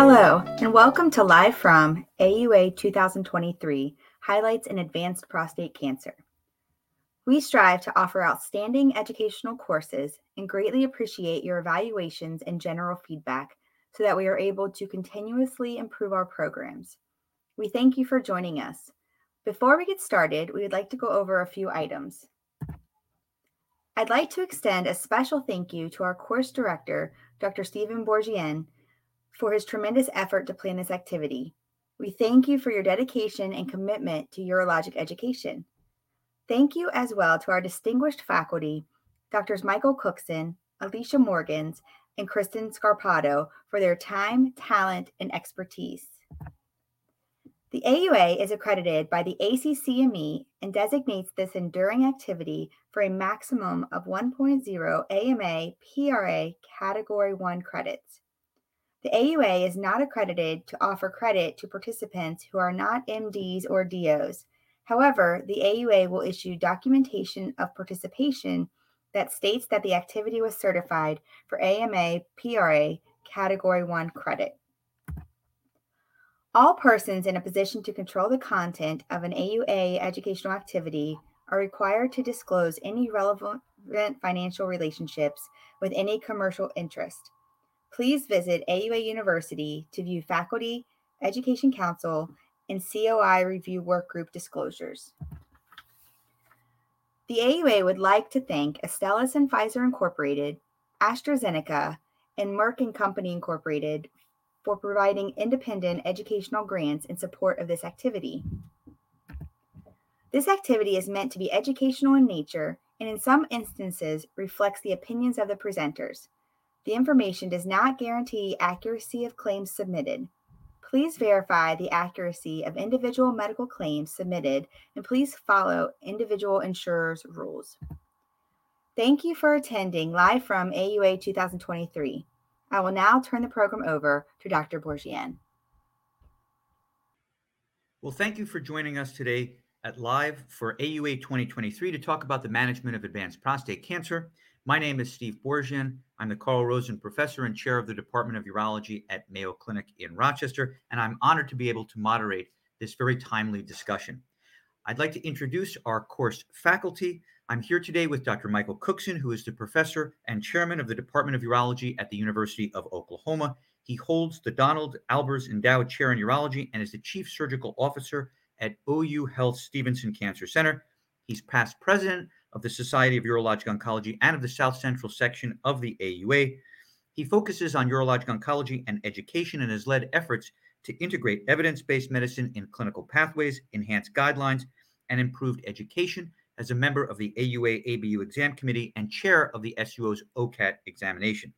Hello, and welcome to Live from AUA 2023 Highlights in Advanced Prostate Cancer. We strive to offer outstanding educational courses and greatly appreciate your evaluations and general feedback so that we are able to continuously improve our programs. We thank you for joining us. Before we get started, we would like to go over a few items. I'd like to extend a special thank you to our course director, Dr. Stephen Boorjian, for his tremendous effort to plan this activity. We thank you for your dedication and commitment to urologic education. Thank you as well to our distinguished faculty, Drs. Michael Cookson, Alicia Morgans, and Kristen Scarpato, for their time, talent, and expertise. The AUA is accredited by the ACCME and designates this enduring activity for a maximum of 1.0 AMA PRA Category 1 credits. The AUA is not accredited to offer credit to participants who are not MDs or DOs. However, the AUA will issue documentation of participation that states that the activity was certified for AMA PRA Category 1 credit. All persons in a position to control the content of an AUA educational activity are required to disclose any relevant financial relationships with any commercial interest. Please visit AUA University to view faculty, education council, and COI review workgroup disclosures. The AUA would like to thank Astellas and Pfizer Incorporated, AstraZeneca, and Merck and Company Incorporated for providing independent educational grants in support of this activity. This activity is meant to be educational in nature and in some instances reflects the opinions of the presenters. The information does not guarantee accuracy of claims submitted. Please verify the accuracy of individual medical claims submitted and please follow individual insurers' rules. Thank you for attending live from AUA 2023. I will now turn the program over to Dr. Boorjian. Well, thank you for joining us today at Live for AUA 2023 to talk about the management of advanced prostate cancer. My name is Steve Boorjian. I'm the Carl Rosen Professor and Chair of the Department of Urology at Mayo Clinic in Rochester, and I'm honored to be able to moderate this very timely discussion. I'd like to introduce our course faculty. I'm here today with Dr. Michael Cookson, who is the professor and chairman of the Department of Urology at the University of Oklahoma. He holds the Donald Albers Endowed Chair in Urology and is the chief surgical officer at OU Health Stephenson Cancer Center. He's past president of the Society of Urologic Oncology and of the South Central section of the AUA. He focuses on urologic oncology and education and has led efforts to integrate evidence based medicine in clinical pathways, enhance guidelines, and improved education as a member of the AUA ABU exam committee and chair of the SUO's OCAT examination.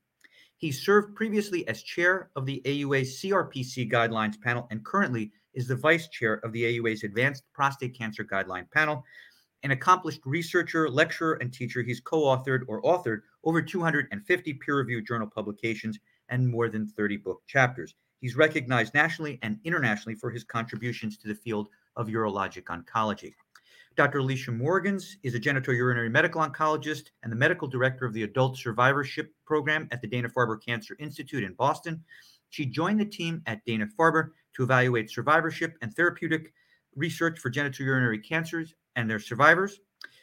He served previously as chair of the AUA CRPC guidelines panel and currently is the vice chair of the AUA's Advanced Prostate Cancer Guideline panel. An accomplished researcher, lecturer, and teacher, he's co authored or authored over 250 peer reviewed journal publications and more than 30 book chapters. He's recognized nationally and internationally for his contributions to the field of urologic oncology. Dr. Alicia Morgans is a genitourinary medical oncologist and the medical director of the Adult Survivorship Program at the Dana Farber Cancer Institute in Boston. She joined the team at Dana Farber to evaluate survivorship and therapeutic research for genitourinary cancers and their survivors.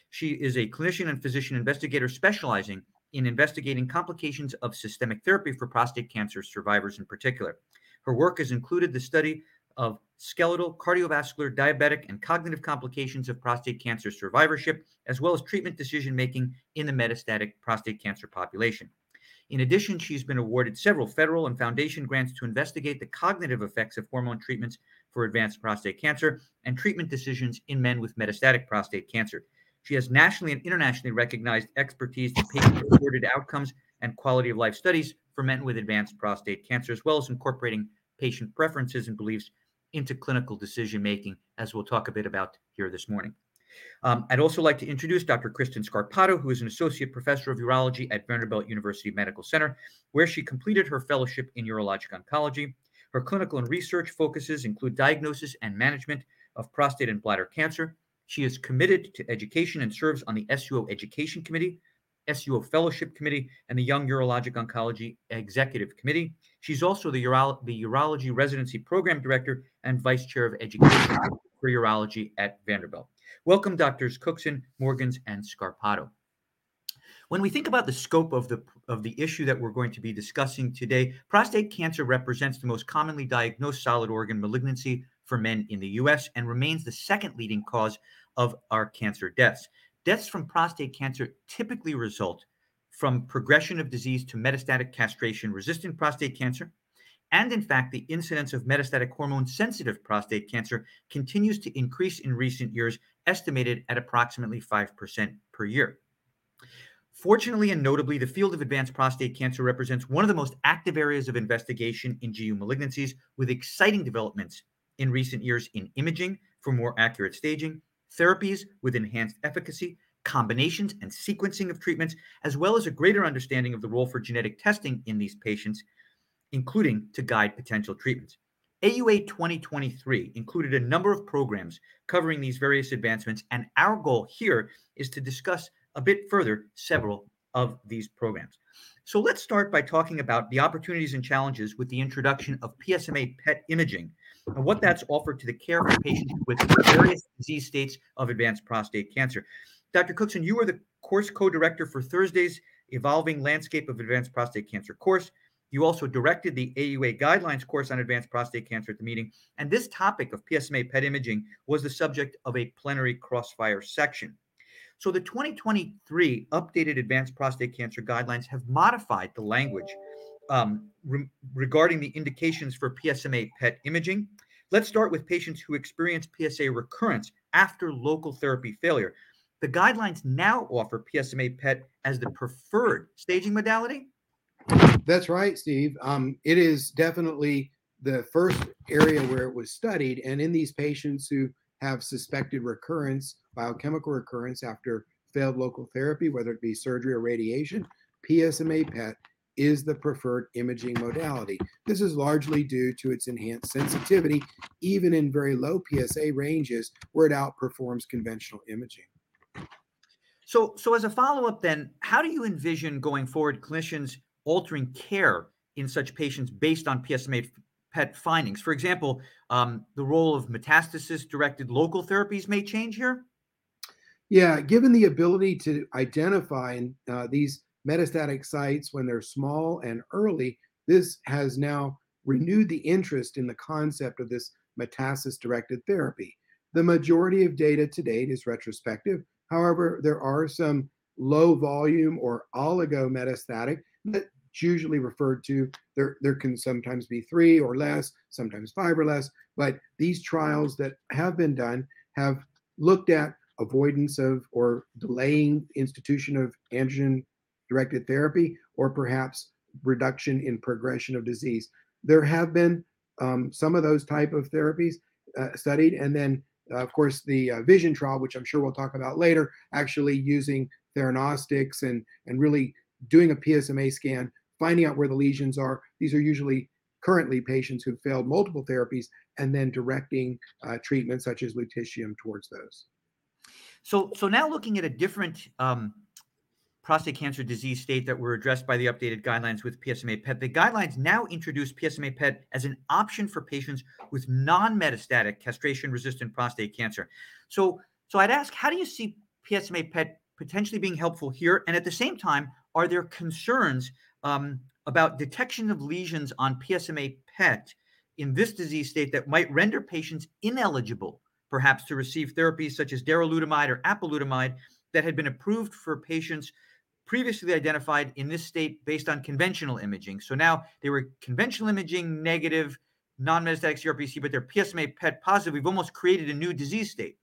She is a clinician and physician investigator specializing in investigating complications of systemic therapy for prostate cancer survivors in particular. Her work has included the study of skeletal, cardiovascular, diabetic, and cognitive complications of prostate cancer survivorship, as well as treatment decision making in the metastatic prostate cancer population. In addition, she's been awarded several federal and foundation grants to investigate the cognitive effects of hormone treatments for advanced prostate cancer and treatment decisions in men with metastatic prostate cancer. She has nationally and internationally recognized expertise in patient reported outcomes and quality of life studies for men with advanced prostate cancer, as well as incorporating patient preferences and beliefs into clinical decision making, as we'll talk a bit about here this morning. Um, I'd also like to introduce Dr. Kristen Scarpato, who is an associate professor of urology at Vanderbilt University Medical Center, where she completed her fellowship in urologic oncology. Her clinical and research focuses include diagnosis and management of prostate and bladder cancer. She is committed to education and serves on the SUO Education Committee. SUO Fellowship Committee and the Young Urologic Oncology Executive Committee. She's also the, Uro- the Urology Residency Program Director and Vice Chair of Education for Urology at Vanderbilt. Welcome, Doctors Cookson, Morgans, and Scarpato. When we think about the scope of the of the issue that we're going to be discussing today, prostate cancer represents the most commonly diagnosed solid organ malignancy for men in the US and remains the second leading cause of our cancer deaths. Deaths from prostate cancer typically result from progression of disease to metastatic castration resistant prostate cancer. And in fact, the incidence of metastatic hormone sensitive prostate cancer continues to increase in recent years, estimated at approximately 5% per year. Fortunately and notably, the field of advanced prostate cancer represents one of the most active areas of investigation in GU malignancies, with exciting developments in recent years in imaging for more accurate staging, therapies with enhanced efficacy, combinations and sequencing of treatments, as well as a greater understanding of the role for genetic testing in these patients, including to guide potential treatments. AUA 2023 included a number of programs covering these various advancements, and our goal here is to discuss a bit further several of these programs. So let's start by talking about the opportunities and challenges with the introduction of PSMA PET imaging and what that's offered to the care of patients with various disease states of advanced prostate cancer. Dr. Cookson, you are the course co-director for Thursday's Evolving Landscape of Advanced Prostate Cancer course. You also directed the AUA guidelines course on advanced prostate cancer at the meeting. And this topic of PSMA PET imaging was the subject of a plenary crossfire section. So the 2023 updated advanced prostate cancer guidelines have modified the language um, re- regarding the indications for PSMA PET imaging. Let's start with patients who experience PSA recurrence after local therapy failure. The guidelines now offer PSMA PET as the preferred staging modality. That's right, Steve. Um, it is definitely the first area where it was studied. And in these patients who have suspected recurrence, biochemical recurrence after failed local therapy, whether it be surgery or radiation, PSMA PET is the preferred imaging modality. This is largely due to its enhanced sensitivity, even in very low PSA ranges where it outperforms conventional imaging. So, so as a follow-up, then, how do you envision going forward clinicians altering care in such patients based on PSMA PET findings. For example, um, the role of metastasis directed local therapies may change here? Yeah, given the ability to identify uh, these metastatic sites when they're small and early, this has now renewed the interest in the concept of this metastasis directed therapy. The majority of data to date is retrospective. However, there are some low volume or oligometastatic that usually referred to. There, there can sometimes be three or less, sometimes five or less, but these trials that have been done have looked at avoidance of or delaying institution of androgen directed therapy or perhaps reduction in progression of disease. There have been um, some of those type of therapies uh, studied, and then uh, of course the uh, Vision trial, which I'm sure we'll talk about later, actually using theranostics and and really doing a PSMA scan finding out where the lesions are. These are usually currently patients who've failed multiple therapies and then directing uh, treatment such as lutetium towards those. So, so now looking at a different um, prostate cancer disease state that were addressed by the updated guidelines with PSMA PET, the guidelines now introduce PSMA PET as an option for patients with non-metastatic castration-resistant prostate cancer. So, so I'd ask, how do you see PSMA PET potentially being helpful here? And at the same time, are there concerns um, about detection of lesions on PSMA PET in this disease state that might render patients ineligible, perhaps, to receive therapies such as darolutamide or apalutamide that had been approved for patients previously identified in this state based on conventional imaging. So now they were conventional imaging negative, non metastatic CRPC, but they're PSMA PET positive. We've almost created a new disease state.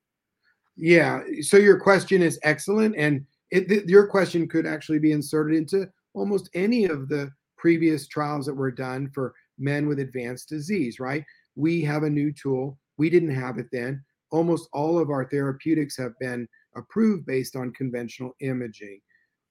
Yeah. So your question is excellent. And it, th- your question could actually be inserted into almost any of the previous trials that were done for men with advanced disease, right? We have a new tool. We didn't have it then. Almost all of our therapeutics have been approved based on conventional imaging.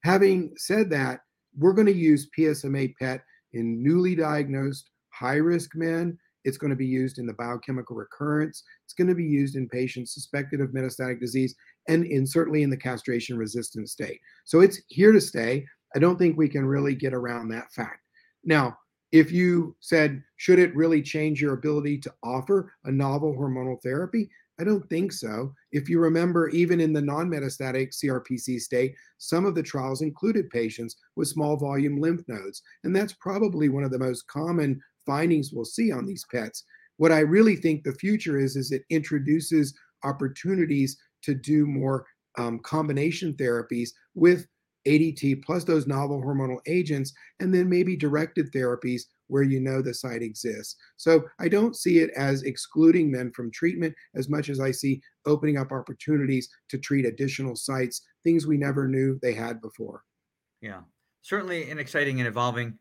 Having said that, we're going to use PSMA PET in newly diagnosed high risk men. It's going to be used in the biochemical recurrence. It's going to be used in patients suspected of metastatic disease. and in certainly in the castration resistant state. So it's here to stay. I don't think we can really get around that fact. Now, if you said, should it really change your ability to offer a novel hormonal therapy? I don't think so. If you remember, even in the non metastatic CRPC state, some of the trials included patients with small volume lymph nodes. And that's probably one of the most common findings we'll see on these PETs. What I really think the future is, is it introduces opportunities to do more um, combination therapies with ADT plus those novel hormonal agents, and then maybe directed therapies where you know the site exists. So I don't see it as excluding men from treatment as much as I see opening up opportunities to treat additional sites, things we never knew they had before. Yeah, certainly an exciting and evolving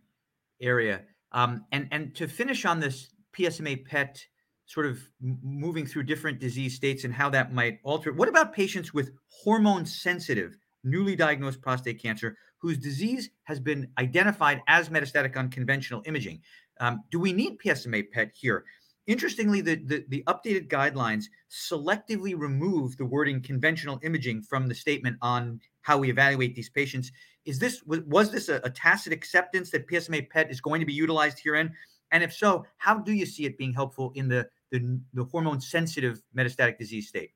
area. Um, and and to finish on this PSMA PET sort of moving through different disease states and how that might alter. What about patients with hormone sensitive newly diagnosed prostate cancer whose disease has been identified as metastatic on conventional imaging. Um, do we need PSMA PET here? Interestingly, the, the, the, updated guidelines selectively remove the wording conventional imaging from the statement on how we evaluate these patients. Is this was, this a, a tacit acceptance that PSMA PET is going to be utilized herein? And if so, how do you see it being helpful in the, the, the hormone sensitive metastatic disease state?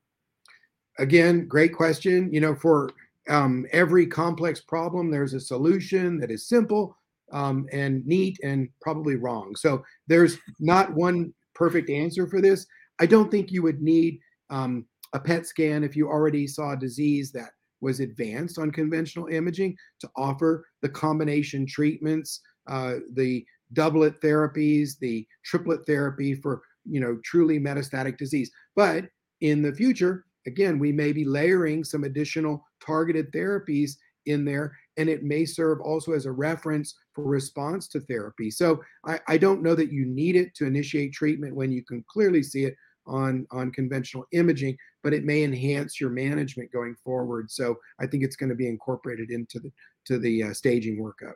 Again, great question. You know, for um, every complex problem, there's a solution that is simple um, and neat and probably wrong. So there's not one perfect answer for this. I don't think you would need um, a PET scan if you already saw a disease that was advanced on conventional imaging to offer the combination treatments, uh, the doublet therapies, the triplet therapy for you know truly metastatic disease. But in the future, again, we may be layering some additional targeted therapies in there, and it may serve also as a reference for response to therapy. So I, I don't know that you need it to initiate treatment when you can clearly see it on on conventional imaging but it may enhance your management going forward so i think it's going to be incorporated into the to the uh, staging workup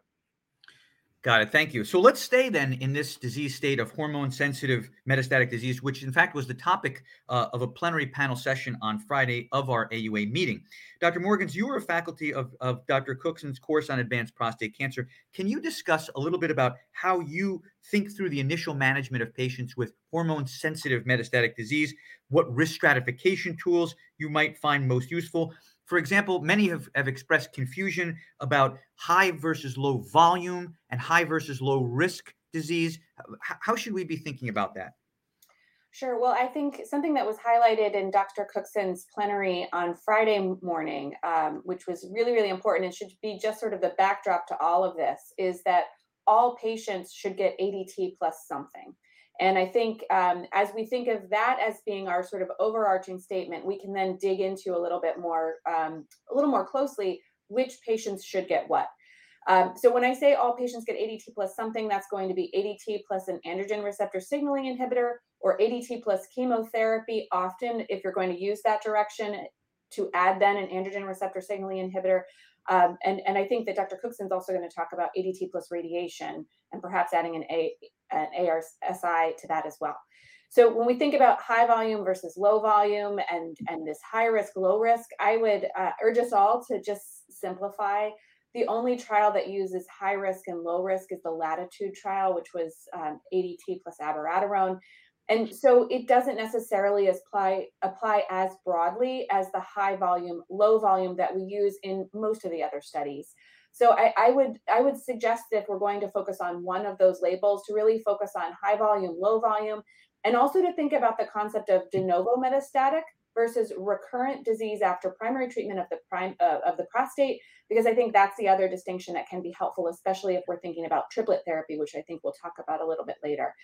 Got it. Thank you. So let's stay then in this disease state of hormone sensitive metastatic disease, which in fact was the topic uh, of a plenary panel session on Friday of our AUA meeting. Dr. Morgans, you were a faculty of, of Dr. Cookson's course on advanced prostate cancer. Can you discuss a little bit about how you think through the initial management of patients with hormone sensitive metastatic disease, what risk stratification tools you might find most useful? For example, many have, have expressed confusion about high versus low volume and high versus low risk disease. How should we be thinking about that? Sure. Well, I think something that was highlighted in Dr. Cookson's plenary on Friday morning, um, which was really, really important and should be just sort of the backdrop to all of this, is that all patients should get ADT plus something. And I think um, as we think of that as being our sort of overarching statement, we can then dig into a little bit more, um, a little more closely, which patients should get what. Um, so when I say all patients get ADT plus something, that's going to be ADT plus an androgen receptor signaling inhibitor or ADT plus chemotherapy. Often, if you're going to use that direction, to add then an androgen receptor signaling inhibitor. Um, and, and I think that Dr. Cookson's also going to talk about ADT plus radiation and perhaps adding an, A, an ARSI to that as well. So when we think about high volume versus low volume and, and this high risk, low risk, I would uh, urge us all to just simplify. The only trial that uses high risk and low risk is the Latitude trial, which was um, ADT plus abiraterone. And so it doesn't necessarily apply apply as broadly as the high volume, low volume that we use in most of the other studies. So I, I would I would suggest if we're going to focus on one of those labels to really focus on high volume, low volume, and also to think about the concept of de novo metastatic versus recurrent disease after primary treatment of the prime uh, of the prostate because i think that's the other distinction that can be helpful especially if we're thinking about triplet therapy which i think we'll talk about a little bit later.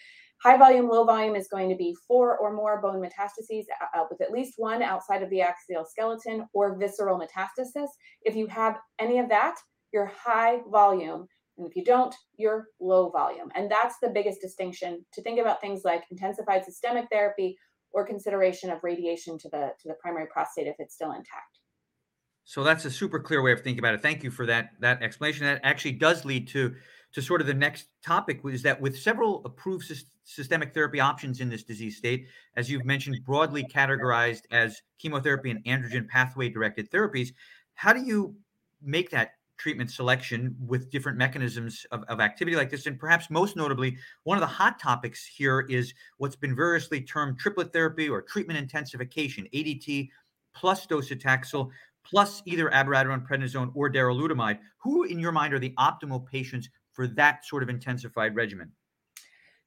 High volume low volume is going to be four or more bone metastases uh, with at least one outside of the axial skeleton or visceral metastasis. If you have any of that you're high volume and if you don't, you're low volume. And that's the biggest distinction to think about things like intensified systemic therapy or consideration of radiation to the to the primary prostate if it's still intact. So that's a super clear way of thinking about it. Thank you for that that explanation. That actually does lead to to sort of the next topic is that with several approved systemic therapy options in this disease state, as you've mentioned, broadly categorized as chemotherapy and androgen pathway directed therapies, how do you make that treatment selection with different mechanisms of, of activity like this. And perhaps most notably, one of the hot topics here is what's been variously termed triplet therapy or treatment intensification, ADT plus docetaxel plus either abiraterone, prednisone, or darolutamide. Who, in your mind, are the optimal patients for that sort of intensified regimen?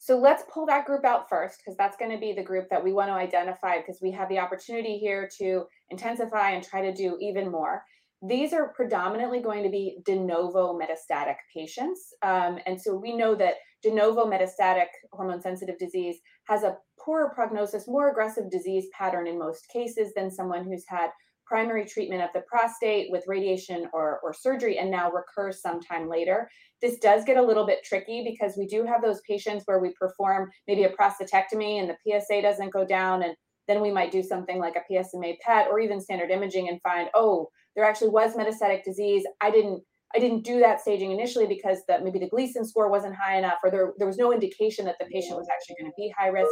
So let's pull that group out first, because that's going to be the group that we want to identify because we have the opportunity here to intensify and try to do even more. These are predominantly going to be de novo metastatic patients. Um, and so we know that de novo metastatic hormone sensitive disease has a poorer prognosis, more aggressive disease pattern in most cases than someone who's had primary treatment of the prostate with radiation or, or surgery and now recurs sometime later. This does get a little bit tricky because we do have those patients where we perform maybe a prostatectomy and the PSA doesn't go down and then we might do something like a PSMA PET or even standard imaging and find, oh, there actually was metastatic disease. I didn't I didn't do that staging initially because that maybe the Gleason score wasn't high enough, or there, there was no indication that the patient was actually going to be high risk.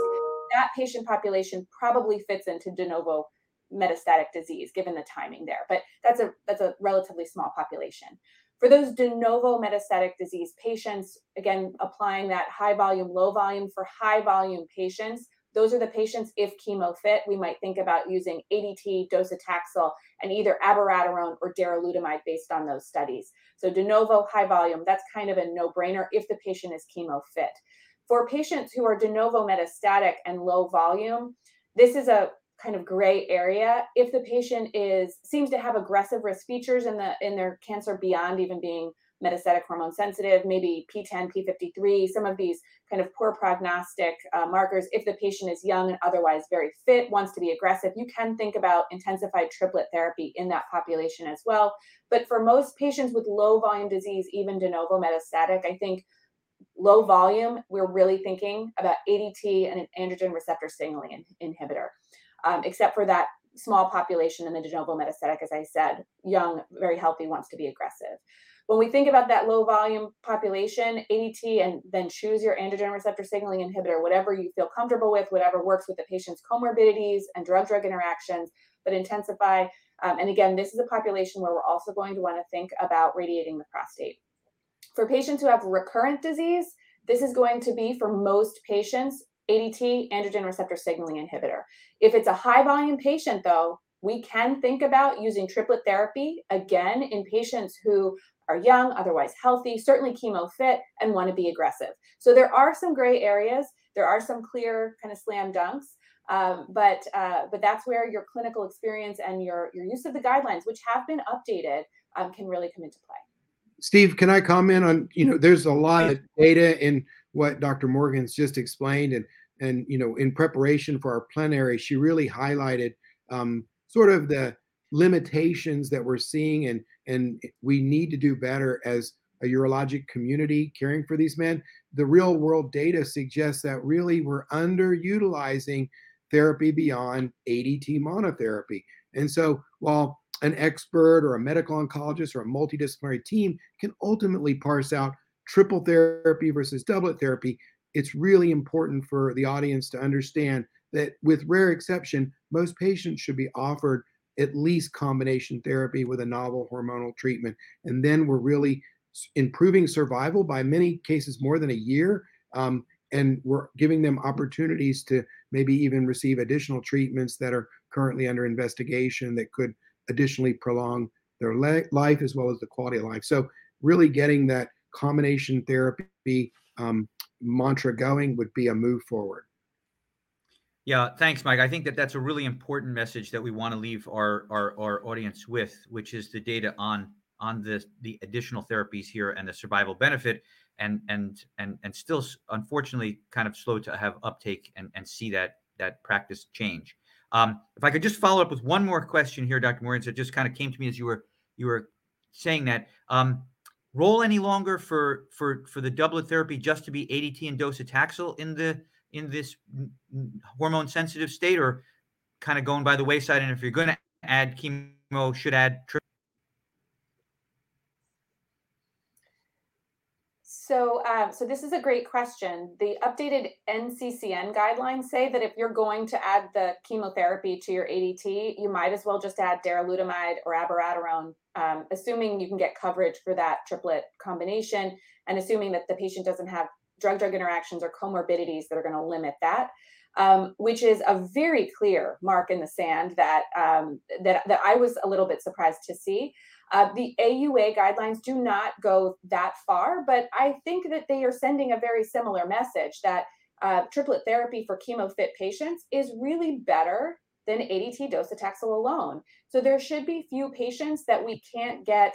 That patient population probably fits into de novo metastatic disease given the timing there. But that's a that's a relatively small population. For those de novo metastatic disease patients, again, applying that high volume, low volume for high volume patients, those are the patients, if chemo fit, we might think about using ADT, docetaxel, and either abiraterone or darolutamide based on those studies. So de novo high volume, that's kind of a no-brainer if the patient is chemo fit. For patients who are de novo metastatic and low volume, this is a kind of gray area if the patient is seems to have aggressive risk features in the in their cancer beyond even being metastatic hormone sensitive, maybe PTEN, P53, some of these kind of poor prognostic uh, markers. If the patient is young and otherwise very fit, wants to be aggressive, you can think about intensified triplet therapy in that population as well. But for most patients with low volume disease, even de novo metastatic, I think low volume, we're really thinking about ADT and an androgen receptor signaling inhibitor, um, except for that small population in the de novo metastatic, as I said, young, very healthy, wants to be aggressive. When we think about that low volume population, ADT, and then choose your androgen receptor signaling inhibitor, whatever you feel comfortable with, whatever works with the patient's comorbidities and drug drug interactions, but intensify. Um, and again, this is a population where we're also going to want to think about radiating the prostate. For patients who have recurrent disease, this is going to be for most patients ADT, androgen receptor signaling inhibitor. If it's a high volume patient, though, we can think about using triplet therapy again in patients who are young, otherwise healthy, certainly chemo fit, and want to be aggressive. So there are some gray areas. There are some clear kind of slam dunks. Um, but uh, but that's where your clinical experience and your your use of the guidelines, which have been updated, um, can really come into play. Steve, can I comment on you know there's a lot of data in what Dr. Morgans just explained, and and you know in preparation for our plenary, she really highlighted um, sort of the limitations that we're seeing and and we need to do better as a urologic community caring for these men. The real world data suggests that really we're underutilizing therapy beyond ADT monotherapy. And so while an expert or a medical oncologist or a multidisciplinary team can ultimately parse out triple therapy versus doublet therapy it's really important for the audience to understand that with rare exception most patients should be offered at least combination therapy with a novel hormonal treatment. And then we're really improving survival by many cases more than a year. Um, and we're giving them opportunities to maybe even receive additional treatments that are currently under investigation that could additionally prolong their life as well as the quality of life. So, really getting that combination therapy um, mantra going would be a move forward. Yeah, thanks, Mike. I think that that's a really important message that we want to leave our, our our audience with, which is the data on on the the additional therapies here and the survival benefit, and and and and still, unfortunately, kind of slow to have uptake and and see that that practice change. Um, if I could just follow up with one more question here, Dr. Morgan, it just kind of came to me as you were you were saying that. Um, role any longer for for for the doublet therapy just to be ADT and docetaxel in the in this hormone sensitive state or kind of going by the wayside? And if you're going to add chemo, should add So, um, so this is a great question. The updated NCCN guidelines say that if you're going to add the chemotherapy to your ADT, you might as well just add darolutamide or abiraterone, um, assuming you can get coverage for that triplet combination, and assuming that the patient doesn't have drug-drug interactions or comorbidities that are going to limit that. Um, which is a very clear mark in the sand that um, that that I was a little bit surprised to see. Uh, the AUA guidelines do not go that far, but I think that they are sending a very similar message that uh, triplet therapy for chemo fit patients is really better than ADT docetaxel alone. So there should be few patients that we can't get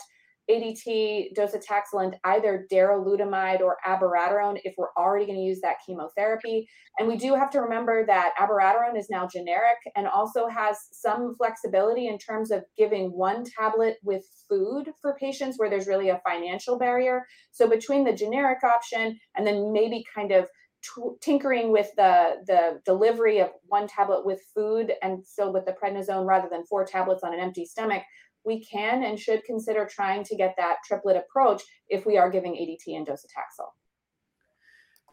ADT, docetaxel, either darolutamide or abiraterone if we're already going to use that chemotherapy. And we do have to remember that abiraterone is now generic and also has some flexibility in terms of giving one tablet with food for patients where there's really a financial barrier. So between the generic option and then maybe kind of t- tinkering with the the delivery of one tablet with food and still with the prednisone rather than four tablets on an empty stomach we can and should consider trying to get that triplet approach if we are giving ADT and docetaxel.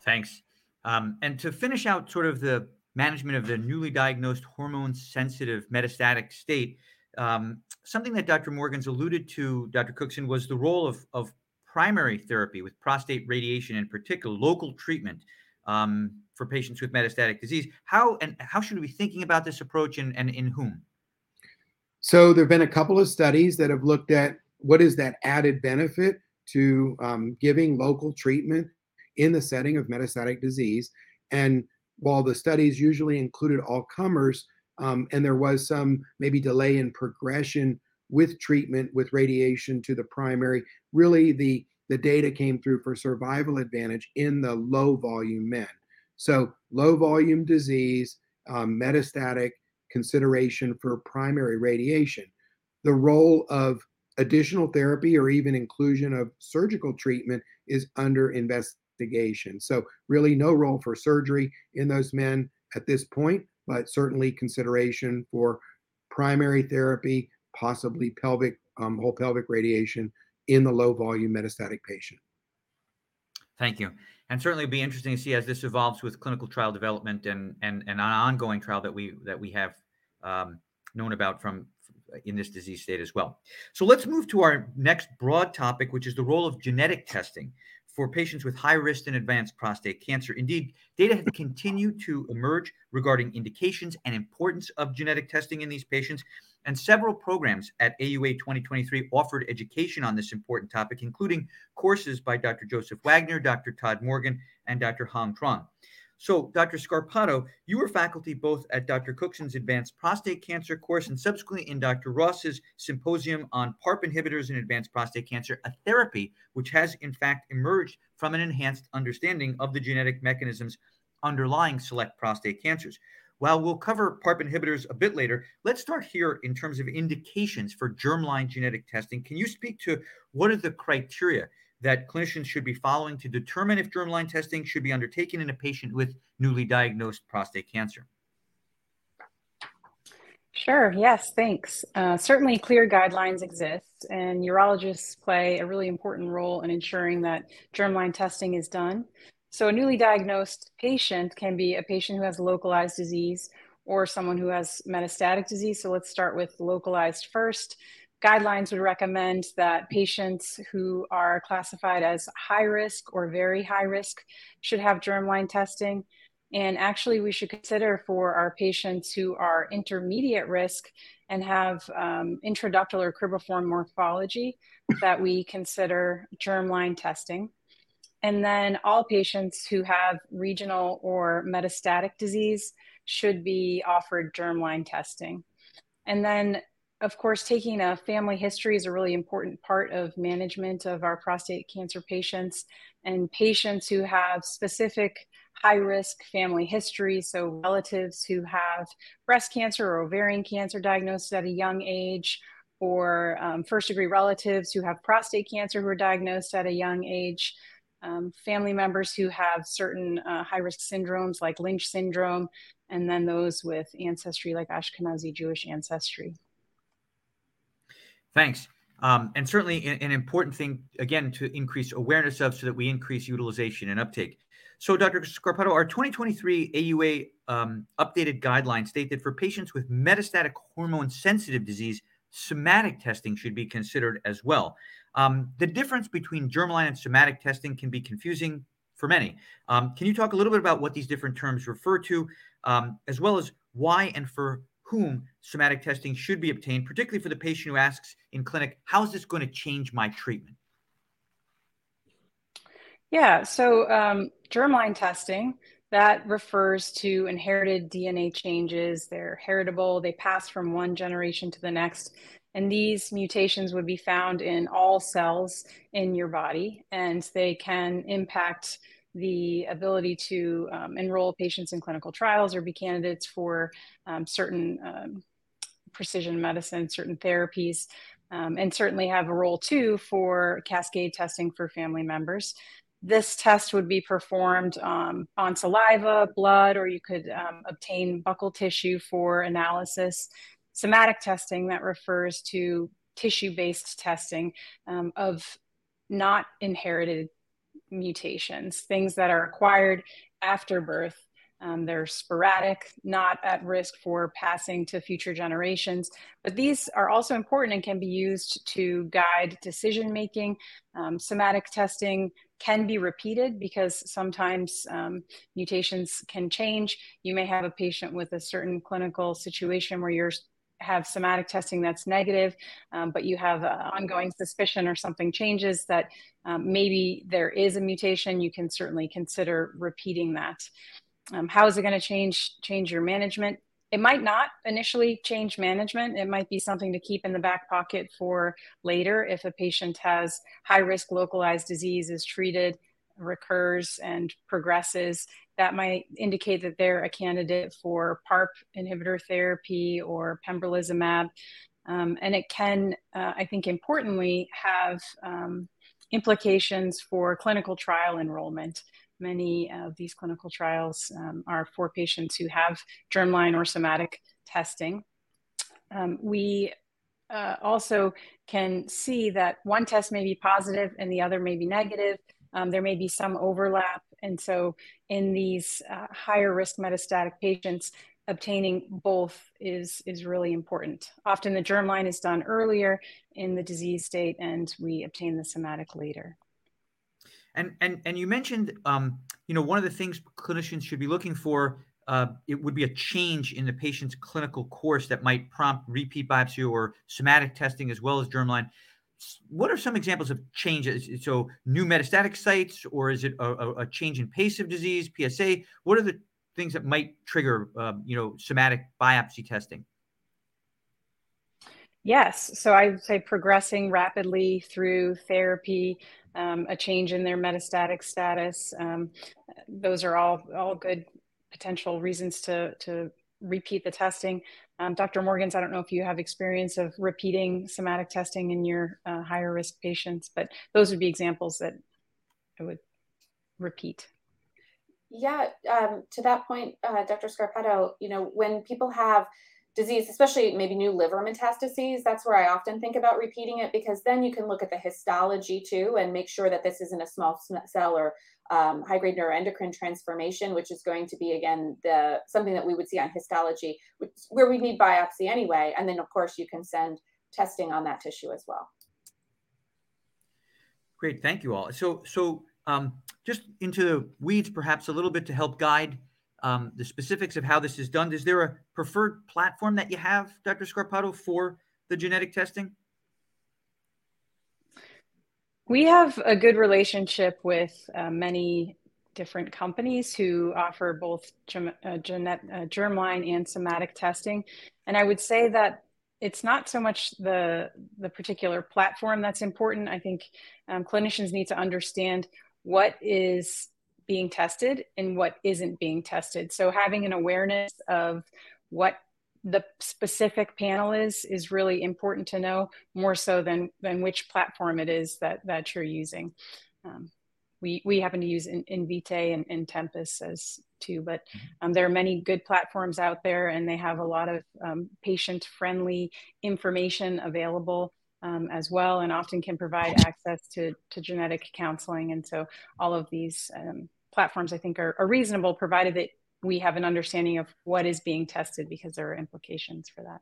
Thanks. Um, and to finish out sort of the management of the newly diagnosed hormone sensitive metastatic state, um, something that Dr. Morgans alluded to, Dr. Cookson, was the role of, of primary therapy with prostate radiation in particular, local treatment um, for patients with metastatic disease. How and how should we be thinking about this approach and, and in whom? So there have been a couple of studies that have looked at what is that added benefit to um, giving local treatment in the setting of metastatic disease. And while the studies usually included all comers, um, and there was some maybe delay in progression with treatment with radiation to the primary, really the the data came through for survival advantage in the low volume men. So low volume disease, um, metastatic, consideration for primary radiation. The role of additional therapy or even inclusion of surgical treatment is under investigation. So, really, no role for surgery in those men at this point, but certainly consideration for primary therapy, possibly pelvic, um, whole pelvic radiation in the low volume metastatic patient. Thank you and certainly be interesting to see as this evolves with clinical trial development and and, and an ongoing trial that we that we have um, known about from in this disease state as well. So let's move to our next broad topic, which is the role of genetic testing for patients with high risk and advanced prostate cancer. Indeed, data have continued to emerge regarding indications and importance of genetic testing in these patients. And several programs at AUA 2023 offered education on this important topic, including courses by Dr. Joseph Wagner, Dr. Todd Morgan, and Dr. Hong Truong. So, Dr. Scarpato, you were faculty both at Dr. Cookson's Advanced Prostate Cancer course and subsequently in Dr. Ross's symposium on PARP inhibitors in advanced prostate cancer, a therapy which has in fact emerged from an enhanced understanding of the genetic mechanisms underlying select prostate cancers. While we'll cover PARP inhibitors a bit later, let's start here in terms of indications for germline genetic testing. Can you speak to what are the criteria that clinicians should be following to determine if germline testing should be undertaken in a patient with newly diagnosed prostate cancer? Sure, yes, thanks. Uh, certainly, clear guidelines exist, and urologists play a really important role in ensuring that germline testing is done. So, a newly diagnosed patient can be a patient who has localized disease or someone who has metastatic disease. So, let's start with localized first guidelines would recommend that patients who are classified as high risk or very high risk should have germline testing. And actually, we should consider for our patients who are intermediate risk and have um, intraductal or cribriform morphology that we consider germline testing. And then all patients who have regional or metastatic disease should be offered germline testing. And then of course, taking a family history is a really important part of management of our prostate cancer patients and patients who have specific high risk family history. So, relatives who have breast cancer or ovarian cancer diagnosed at a young age, or um, first degree relatives who have prostate cancer who are diagnosed at a young age. Um, family members who have certain uh, high risk syndromes like Lynch syndrome, and then those with ancestry like Ashkenazi Jewish ancestry. Thanks. Um, and certainly an, an, important thing, again, to increase awareness of so that we increase utilization and uptake. So, Dr. Scarpato, our 2023 AUA um, updated guidelines state that for patients with metastatic hormone sensitive disease, somatic testing should be considered as well. Um, the difference between germline and somatic testing can be confusing for many. Um, can you talk a little bit about what these different terms refer to, um, as well as why and for whom somatic testing should be obtained, particularly for the patient who asks in clinic, how is this going to change my treatment? Yeah, so um, germline testing, that refers to inherited DNA changes. They're heritable, they pass from one generation to the next. And these mutations would be found in all cells in your body, and they can impact the ability to um, enroll patients in clinical trials or be candidates for um, certain um, precision medicine, certain therapies, um, and certainly have a role too for cascade testing for family members. This test would be performed um, on saliva, blood, or you could um, obtain buccal tissue for analysis. Somatic testing that refers to tissue based testing of not inherited mutations, things that are acquired after birth. Um, they're sporadic, not at risk for passing to future generations. But these are also important and can be used to guide decision making. Um, somatic testing can be repeated because sometimes um, mutations can change. You may have a patient with a certain clinical situation where you're have somatic testing that's negative, um, but you have ongoing suspicion or something changes that um, maybe there is a mutation, you can certainly consider repeating that. Um, how is it going to change change your management? It might not initially change management. It might be something to keep in the back pocket for later if a patient has high risk localized disease, is treated, recurs, and progresses that might indicate that they're a candidate for PARP inhibitor therapy or pembrolizumab. Um, and it can, uh, I think, importantly, have um, implications for clinical trial enrollment. Many of these clinical trials um, are for patients who have germline or somatic testing. Um, we uh, also can see that one test may be positive and the other may be negative. Um, there may be some overlap. And so, in these uh, higher risk metastatic patients, obtaining both is, is really important. Often the germline is done earlier in the disease state, and we obtain the somatic later. And, and, and you mentioned, um, you know, one of the things clinicians should be looking for uh, it would be a change in the patient's clinical course that might prompt repeat biopsy or somatic testing as well as germline what are some examples of changes? So new metastatic sites, or is it a, a change in pace of disease, PSA? What are the things that might trigger, um, you know, somatic biopsy testing? Yes. So I would say progressing rapidly through therapy, um, a change in their metastatic status. Um, those are all all good potential reasons to to repeat the testing. Um, Dr. Morgans, I don't know if you have experience of repeating somatic testing in your uh, higher risk patients, but those would be examples that I would repeat. Yeah, um, to that point, uh, Dr. Scarpato, you know, when people have disease, especially maybe new liver metastases, that's where I often think about repeating it because then you can look at the histology too and make sure that this isn't a small cell or um, high grade neuroendocrine transformation, which is going to be again the something that we would see on histology, which, where we need biopsy anyway. And then of course you can send testing on that tissue as well. Great, thank you all. So so um, just into the weeds, perhaps a little bit to help guide um, the specifics of how this is done. Is there a preferred platform that you have, Dr. Scarpato, for the genetic testing? We have a good relationship with uh, many different companies who offer both germ, uh, genet, uh, germline and somatic testing. And I would say that it's not so much the, the particular platform that's important. I think um, clinicians need to understand what is being tested and what isn't being tested. So having an awareness of what the specific panel is is really important to know more so than than which platform it is that that you're using. Um, we we happen to use in, Invitae and, and Tempus as too, but mm-hmm. um, there are many good platforms out there, and they have a lot of um, patient friendly information available um, as well, and often can provide access to, to genetic counseling. And so all of these um, platforms, I think, are, are reasonable, provided that we have an understanding of what is being tested because there are implications for that.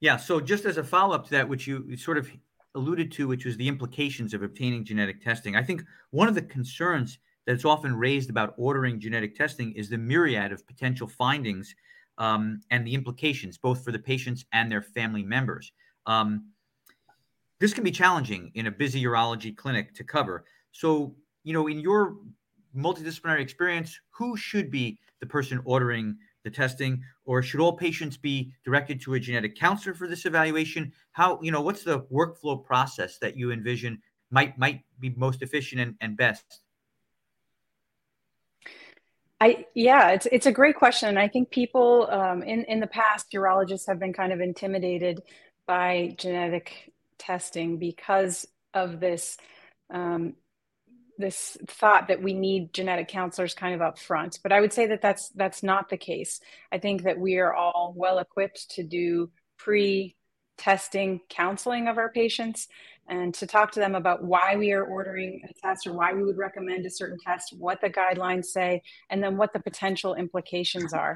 Yeah. So just as a follow up to that, which you sort of alluded to, which was the implications of obtaining genetic testing, I think one of the concerns that's often raised about ordering genetic testing is the myriad of potential findings um, and the implications, both for the patients and their family members. Um, this can be challenging in a busy urology clinic to cover. So, you know, in your multidisciplinary experience, who should be the person ordering the testing, or should all patients be directed to a genetic counselor for this evaluation? How, you know, what's the workflow process that you envision might might be most efficient and, and best? I yeah, it's it's a great question. I think people um, in in the past, urologists have been kind of intimidated by genetic testing because of this um, this thought that we need genetic counselors kind of up front but i would say that that's that's not the case. I think that we are all well equipped to do pre testing counseling of our patients and to talk to them about why we are ordering a test or why we would recommend a certain test what the guidelines say and then what the potential implications are.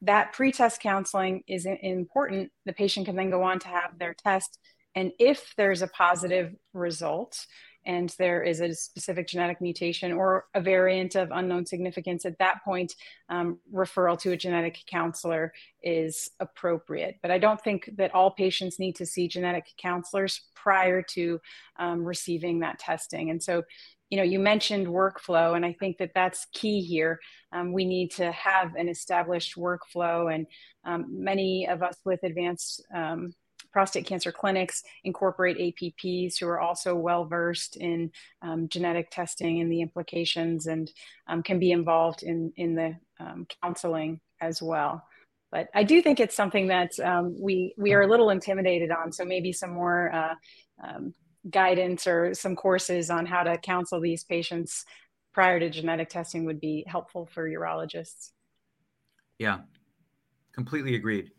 That pre-test counseling is important. The patient can then go on to have their test and if there's a positive result and there is a specific genetic mutation or a variant of unknown significance, at that point, um, referral to a genetic counselor is appropriate. But I don't think that all patients need to see genetic counselors prior to um, receiving that testing. And so, you know, you mentioned workflow, and I think that that's key here. Um, we need to have an established workflow, and um, many of us with advanced um, prostate cancer clinics incorporate APPs who are also well versed in um, genetic testing and the implications and um, can be involved in, in the um, counseling as well. But I do think it's something that um, we, we are a little intimidated on. So maybe some more uh, um, guidance or some courses on how to counsel these patients prior to genetic testing would be helpful for urologists. Yeah, completely agreed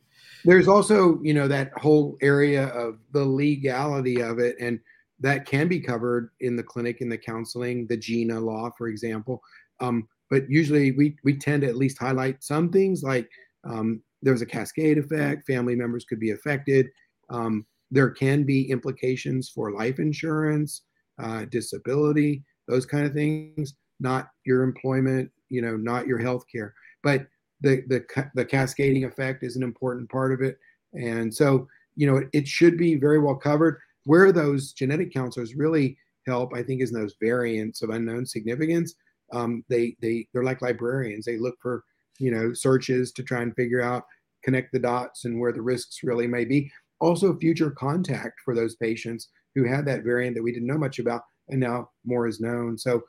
there's also you know that whole area of the legality of it and that can be covered in the clinic in the counseling the GINA law for example. Um, but usually we we tend to at least highlight some things like um, there's a cascade effect family members could be affected. Um, there can be implications for life insurance uh, disability those kind of things not your employment you know not your health care but the the the cascading effect is an important part of it, and so you know it, it should be very well covered. Where those genetic counselors really help, I think, is in those variants of unknown significance. Um, they they they're like librarians. They look for you know searches to try and figure out connect the dots and where the risks really may be. Also, future contact for those patients who had that variant that we didn't know much about, and now more is known. So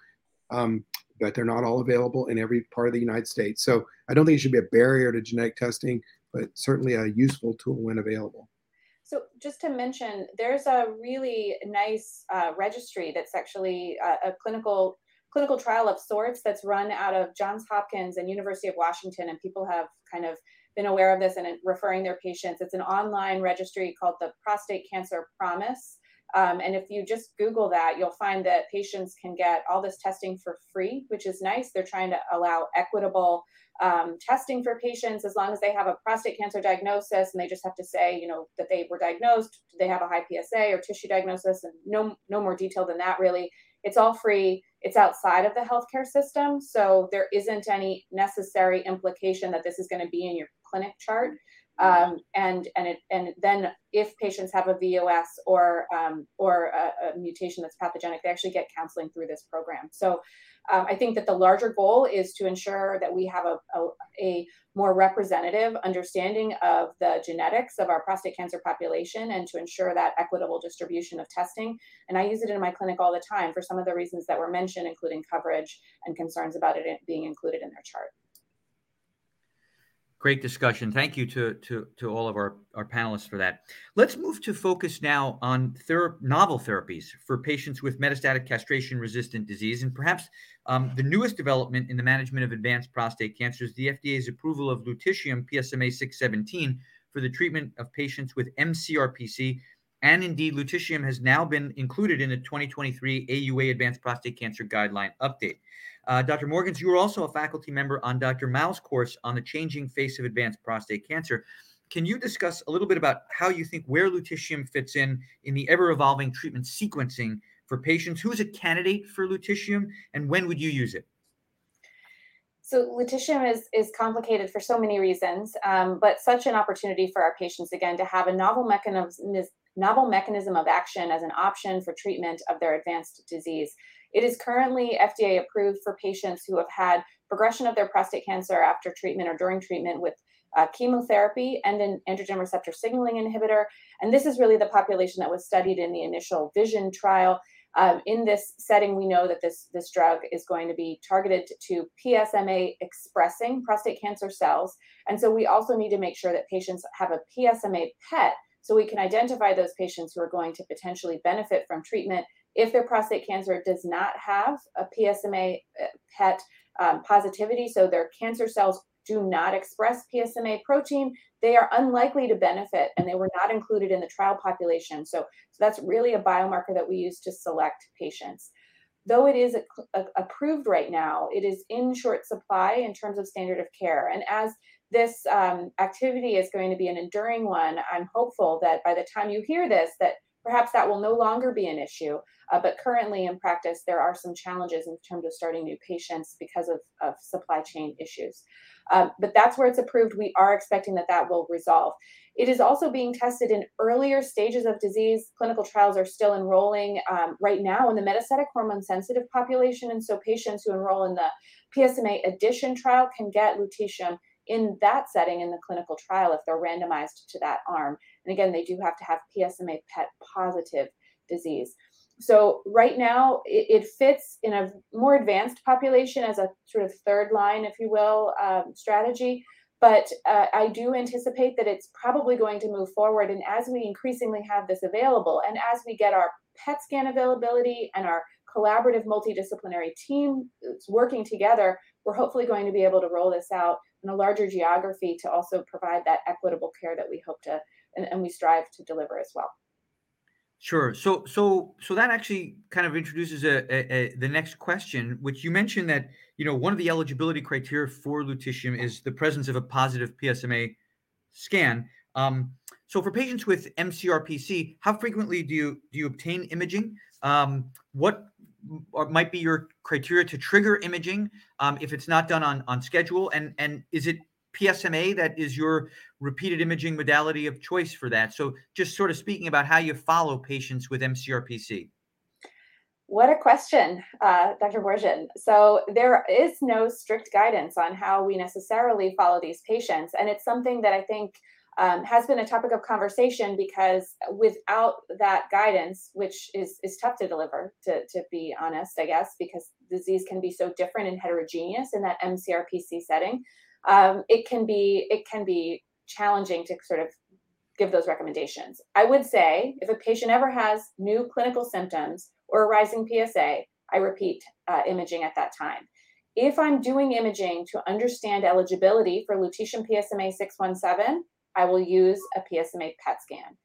um, but they're not all available in every part of the United States. So I don't think it should be a barrier to genetic testing, but certainly a useful tool when available. So just to mention, there's a really nice uh, registry that's actually a, uh, a clinical clinical trial of sorts that's run out of Johns Hopkins and University of Washington, and people have kind of been aware of this and referring their patients. It's an online registry called the Prostate Cancer Promise. Um, and if you just Google that, you'll find that patients can get all this testing for free, which is nice. They're trying to allow equitable um, testing for patients as long as they have a prostate cancer diagnosis and they just have to say, you know, that they were diagnosed, they have a high PSA or tissue diagnosis, and no no more detail than that. Really, it's all free. It's outside of the healthcare system, so there isn't any necessary implication that this is going to be in your clinic chart. Um, and and it and then if patients have a VUS or um, or a, a, mutation that's pathogenic, they actually get counseling through this program. So um, I think that the larger goal is to ensure that we have a, a, a, more representative understanding of the genetics of our prostate cancer population and to ensure that equitable distribution of testing. And I use it in my clinic all the time for some of the reasons that were mentioned, including coverage and concerns about it being included in their chart. Great discussion. Thank you to, to, to all of our, our panelists for that. Let's move to focus now on ther- novel therapies for patients with metastatic castration resistant disease. And perhaps um, the newest development in the management of advanced prostate cancer is the FDA's approval of lutetium PSMA 617 for the treatment of patients with MCRPC. And indeed, lutetium has now been included in the 2023 AUA Advanced Prostate Cancer Guideline Update. Uh, Dr. Morgans, you were also a faculty member on Dr. Mao's course on the changing face of advanced prostate cancer. Can you discuss a little bit about how you think where lutetium fits in in the ever evolving treatment sequencing for patients? Who's a candidate for lutetium, and when would you use it? So lutetium is is complicated for so many reasons, um, but such an opportunity for our patients again to have a novel mechanism novel mechanism of action as an option for treatment of their advanced disease. It is currently FDA approved for patients who have had progression of their prostate cancer after treatment or during treatment with uh, chemotherapy and an androgen receptor signaling inhibitor. And this is really the population that was studied in the initial VISION trial. Um, in this setting, we know that this, this drug is going to be targeted to PSMA expressing prostate cancer cells. And so we also need to make sure that patients have a PSMA PET so we can identify those patients who are going to potentially benefit from treatment if their prostate cancer does not have a PSMA uh, PET um, positivity, so their cancer cells do not express PSMA protein, they are unlikely to benefit and they were not included in the trial population. So, so that's really a biomarker that we use to select patients. Though it is a, a, approved right now, it is in short supply in terms of standard of care. And as this um, activity is going to be an enduring one, I'm hopeful that by the time you hear this, that perhaps that will no longer be an issue. Uh, but currently in practice, there are some challenges in terms of starting new patients because of, of supply chain issues. Um, but that's where it's approved. We are expecting that that will resolve. It is also being tested in earlier stages of disease. Clinical trials are still enrolling um, right now in the metastatic hormone sensitive population. And so patients who enroll in the PSMAddition trial can get lutetium in that setting in the clinical trial if they're randomized to that arm. And again, they do have to have PSMA PET positive disease. So right now, it, it, fits in a more advanced population as a sort of third line, if you will, um, strategy. But uh, I do anticipate that it's probably going to move forward. And as we increasingly have this available, and as we get our PET scan availability and our collaborative multidisciplinary team working together, we're hopefully going to be able to roll this out in a larger geography to also provide that equitable care that we hope to and, and we strive to deliver as well. Sure. So, so, so that actually kind of introduces a, a, a, the next question, which you mentioned that you know one of the eligibility criteria for lutetium is the presence of a positive PSMA scan. Um, so, for patients with MCRPC, how frequently do you do you obtain imaging? Um, what might be your criteria to trigger imaging um, if it's not done on on schedule? And and is it PSMA that is your repeated imaging modality of choice for that. So, just sort of speaking about how you follow patients with MCRPC. What a question, uh, Dr. Boorjian. So, there is no strict guidance on how we necessarily follow these patients. And it's something that I think um, has been a topic of conversation because without that guidance, which is, is tough to deliver, to, to be honest, I guess, because disease can be so different and heterogeneous in that MCRPC setting um, it can be it can be challenging to sort of give those recommendations. I would say if a patient ever has new clinical symptoms or a rising PSA, I repeat uh, imaging at that time. If I'm doing imaging to understand eligibility for lutetium PSMA 617, I will use a PSMA PET scan.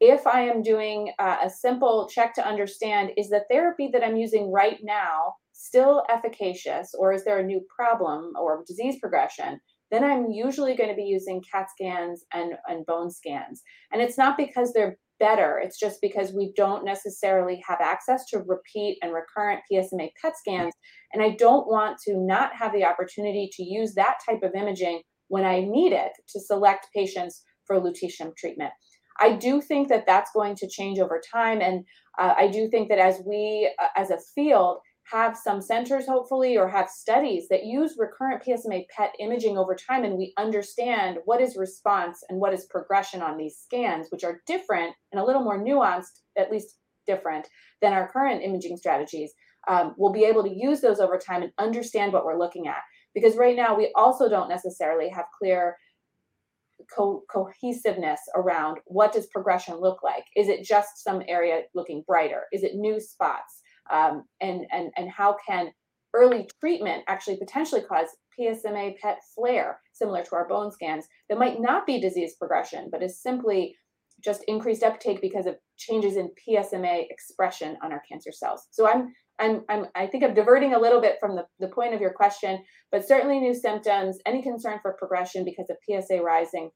If I am doing uh, a simple check to understand is the therapy that I'm using right now still efficacious or is there a new problem or disease progression, then I'm usually going to be using CAT scans and, and bone scans. And it's not because they're better, it's just because we don't necessarily have access to repeat and recurrent PSMA PET scans. And I don't want to not have the opportunity to use that type of imaging when I need it to select patients for lutetium treatment. I do think that that's going to change over time. And uh, I do think that as we, uh, as a field, have some centers hopefully or have studies that use recurrent PSMA PET imaging over time and we understand what is response and what is progression on these scans which are different and a little more nuanced at least different than our current imaging strategies um, we'll be able to use those over time and understand what we're looking at. Because right now we also don't necessarily have clear co- cohesiveness around what does progression look like? Is it just some area looking brighter? Is it new spots um, and, and, and how can early treatment actually potentially cause PSMA PET flare, similar to our bone scans, that might not be disease progression, but is simply just increased uptake because of changes in PSMA expression on our cancer cells. So I'm I'm, I'm, I think I'm diverting a little bit from the, the point of your question, but certainly new symptoms, any concern for progression because of PSA rising.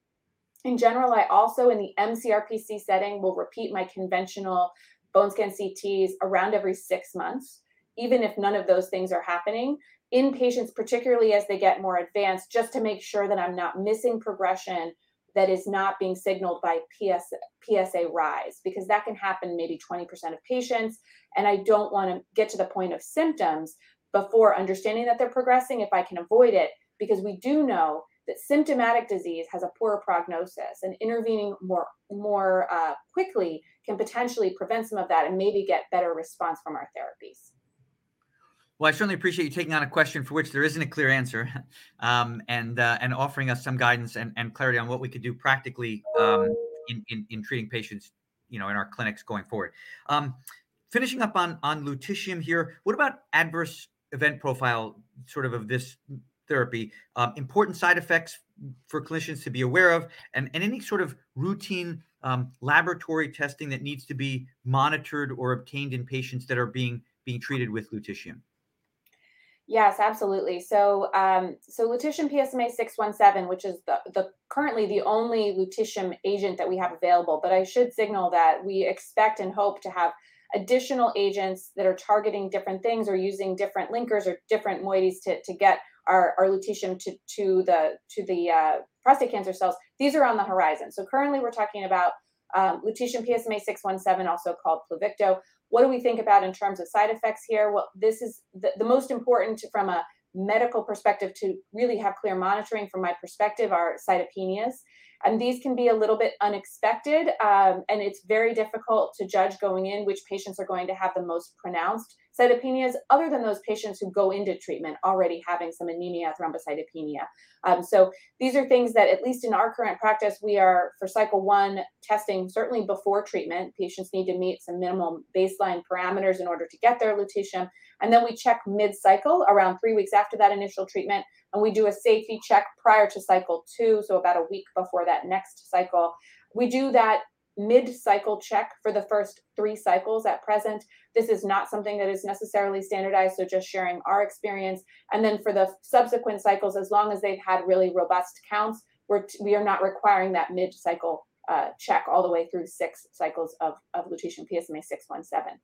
In general, I also in the MCRPC setting will repeat my conventional bone scan CTs around every six months, even if none of those things are happening in patients, particularly as they get more advanced, just to make sure that I'm not missing progression that is not being signaled by PS, PSA rise, because that can happen maybe 20% of patients. And I don't want to get to the point of symptoms before understanding that they're progressing if I can avoid it, because we do know that symptomatic disease has a poorer prognosis and intervening more more uh, quickly can potentially prevent some of that and maybe get better response from our therapies. Well, I certainly appreciate you taking on a question for which there isn't a clear answer, um, and uh, and offering us some guidance and, and clarity on what we could do practically um, in, in, in treating patients, you know, in our clinics going forward. Um, finishing up on on lutetium here, what about adverse event profile, sort of of this therapy? Um, important side effects for clinicians to be aware of, and and any sort of routine um, laboratory testing that needs to be monitored or obtained in patients that are being being treated with lutetium. Yes, absolutely. So, um, so lutetium PSMA six one seven, which is the, the currently the only lutetium agent that we have available, but I should signal that we expect and hope to have additional agents that are targeting different things or using different linkers or different moieties to, to get our, our lutetium to, to the to the uh, prostate cancer cells. These are on the horizon. So currently, we're talking about um, lutetium PSMA six one seven, also called Pluvicto. What do we think about in terms of side effects here? Well, this is the, the most important from a medical perspective to really have clear monitoring from my perspective are cytopenias. And these can be a little bit unexpected, um, and it's very difficult to judge going in which patients are going to have the most pronounced cytopenias, other than those patients who go into treatment already having some anemia, thrombocytopenia. Um, so these are things that, at least in our current practice, we are for cycle one testing certainly before treatment. Patients need to meet some minimal baseline parameters in order to get their lutetium. And then we check mid cycle around three weeks after that initial treatment. And we do a safety check prior to cycle two, so about a week before that next cycle. We do that mid-cycle check for the first three cycles at present. This is not something that is necessarily standardized, so just sharing our experience. And then for the subsequent cycles, as long as they've had really robust counts, we're we are not requiring that mid-cycle uh, check all the way through six cycles of, of lutetium PSMA 617.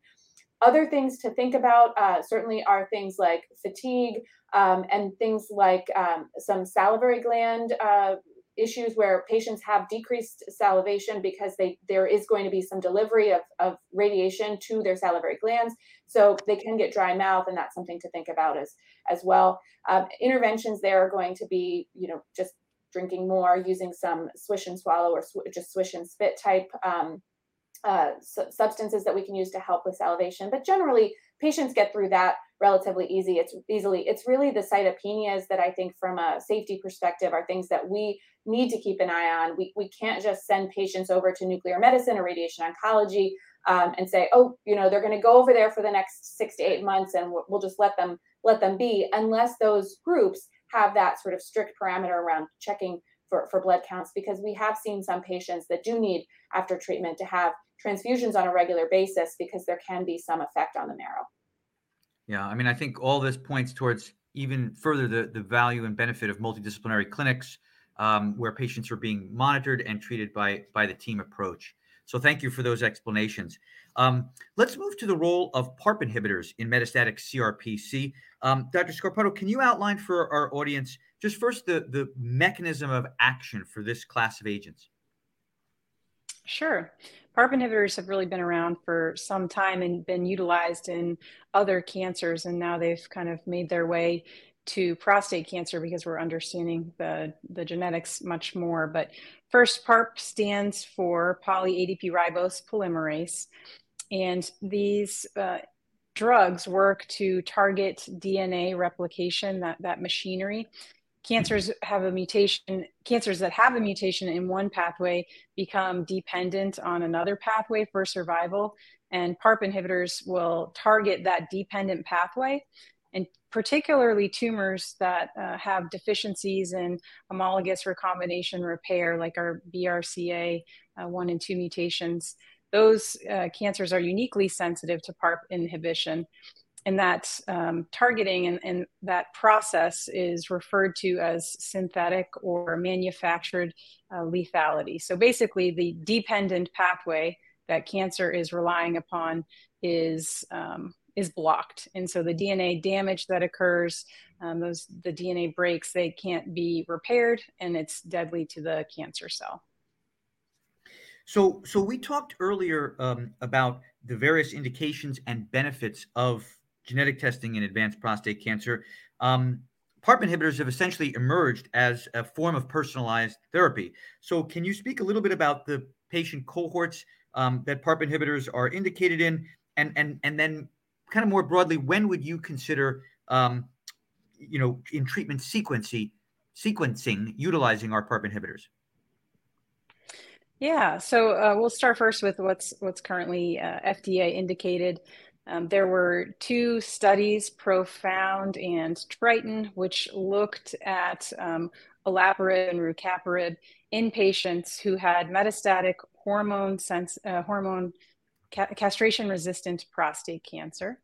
Other things to think about uh, certainly are things like fatigue um, and things like um, some salivary gland uh, issues where patients have decreased salivation because they there is going to be some delivery of, of radiation to their salivary glands. So they can get dry mouth and that's something to think about as as well. Um, interventions there are going to be you know just drinking more using some swish and swallow or sw- just swish and spit type um, uh, su- substances that we can use to help with salivation but generally patients get through that relatively easy it's easily it's really the cytopenias that i think from a safety perspective are things that we need to keep an eye on. We, we can't just send patients over to nuclear medicine or radiation oncology um, and say, oh, you know, they're going to go over there for the next six to eight months and we'll, we'll just let them let them be unless those groups have that sort of strict parameter around checking for, for blood counts because we have seen some patients that do need after treatment to have transfusions on a regular basis because there can be some effect on the marrow. Yeah, I mean, I think all this points towards even further the, the value and benefit of multidisciplinary clinics um, where patients are being monitored and treated by by the team approach. So thank you for those explanations. Um, let's move to the role of PARP inhibitors in metastatic CRPC. Um, Dr. Scarpato, can you outline for our audience just first the, the mechanism of action for this class of agents? Sure. PARP inhibitors have really been around for some time and been utilized in other cancers, and now they've kind of made their way to prostate cancer because we're understanding the, the genetics much more. But first, PARP stands for poly ADP ribose polymerase. And these uh, drugs work to target DNA replication, that, that machinery. Cancers have a mutation, cancers that have a mutation in one pathway become dependent on another pathway for survival. And PARP inhibitors will target that dependent pathway and particularly tumors that uh, have deficiencies in homologous recombination repair, like our BRCA uh, 1 and 2 mutations. Those uh, cancers are uniquely sensitive to PARP inhibition and that um, targeting and, and, that process is referred to as synthetic or manufactured uh, lethality. So basically, the dependent pathway that cancer is relying upon is um, is blocked, and so the DNA damage that occurs, um, those the DNA breaks, they can't be repaired, and it's deadly to the cancer cell. So, so we talked earlier um, about the various indications and benefits of genetic testing in advanced prostate cancer, um, PARP inhibitors have essentially emerged as a form of personalized therapy. So, can you speak a little bit about the patient cohorts um, that PARP inhibitors are indicated in, and and and then kind of more broadly, when would you consider, um, you know, in treatment sequencing, sequencing utilizing our PARP inhibitors? Yeah, so uh, we'll start first with what's what's currently uh, FDA indicated. Um, there were two studies, Profound and Triton, which looked at um, olaparib and rucaparib in patients who had metastatic hormone, sense, uh, hormone ca- castration-resistant prostate cancer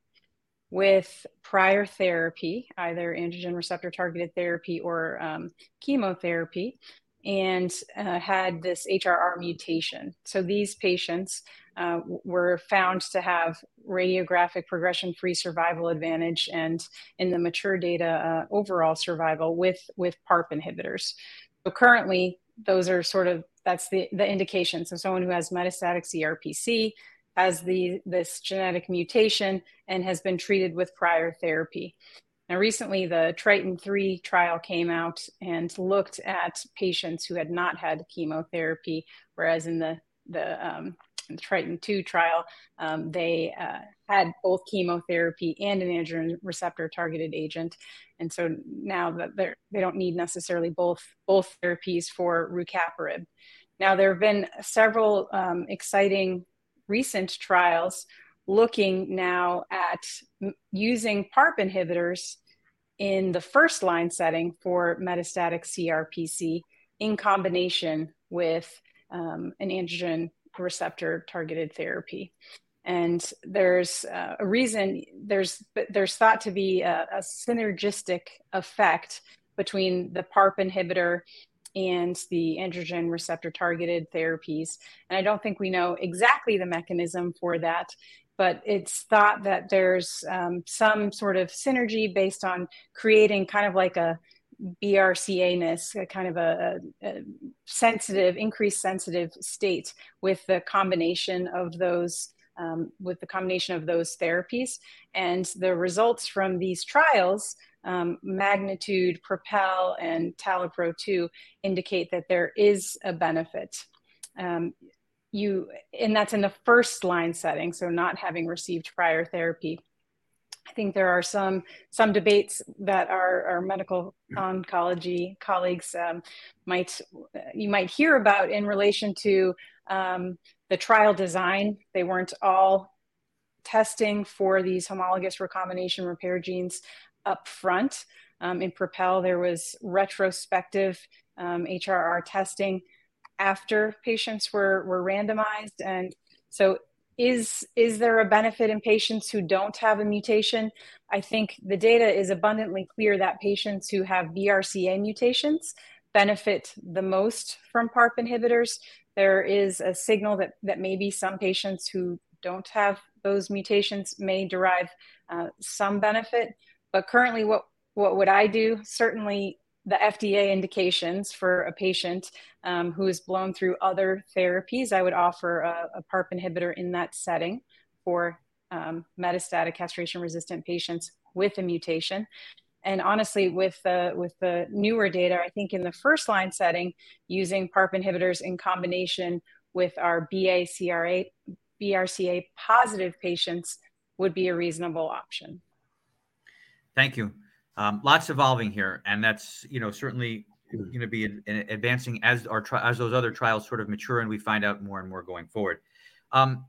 with prior therapy, either androgen receptor targeted therapy or um, chemotherapy, and uh, had this HRR mutation. So these patients uh, were found to have radiographic progression free survival advantage and in the mature data uh, overall survival with with PARP inhibitors. So currently those are sort of that's the the indication. So someone who has metastatic CRPC has the this genetic mutation and has been treated with prior therapy. Now, recently, the Triton 3 trial came out and looked at patients who had not had chemotherapy, whereas in the, the um, the Triton 2 trial, um, they uh, had both chemotherapy and an androgen receptor targeted agent. And so now that they're, they don't need necessarily both, both therapies for rucaparib. Now, there have been several um, exciting recent trials looking now at using PARP inhibitors in the first line setting for metastatic CRPC in combination with um, an androgen receptor targeted therapy. And there's uh, a reason there's there's thought to be a, a, synergistic effect between the PARP inhibitor and the androgen receptor targeted therapies. And I don't think we know exactly the mechanism for that but it's thought that there's um, some sort of synergy based on creating kind of like a BRCA-ness, a kind of a, a, sensitive, increased sensitive state with the combination of those um, with the combination of those therapies. And the results from these trials, um, Magnitude, Propel, and TALAPRO 2, indicate that there is a benefit. Um, you, and that's in the first line setting, so not having received prior therapy. I think there are some some debates that our, our medical oncology colleagues um, might you might hear about in relation to um, the trial design. They weren't all testing for these homologous recombination repair genes up front. Um, in Propel, there was retrospective HRR um, testing after patients were, were randomized. And so is is there a benefit in patients who don't have a mutation i think the data is abundantly clear that patients who have brca mutations benefit the most from parp inhibitors. There is a signal that that maybe some patients who don't have those mutations may derive uh, some benefit. But currently what what would i do? Certainly the FDA indications for a patient um, who is blown through other therapies, I would offer a, a PARP inhibitor in that setting for um, metastatic castration-resistant patients with a mutation. And honestly, with the with the newer data, I think in the first line setting, using PARP inhibitors in combination with our BA-CRA, BRCA positive patients would be a reasonable option. Thank you. Um, lots evolving here, and that's you know certainly going to be advancing as our tri- as those other trials sort of mature and we find out more and more going forward. Um,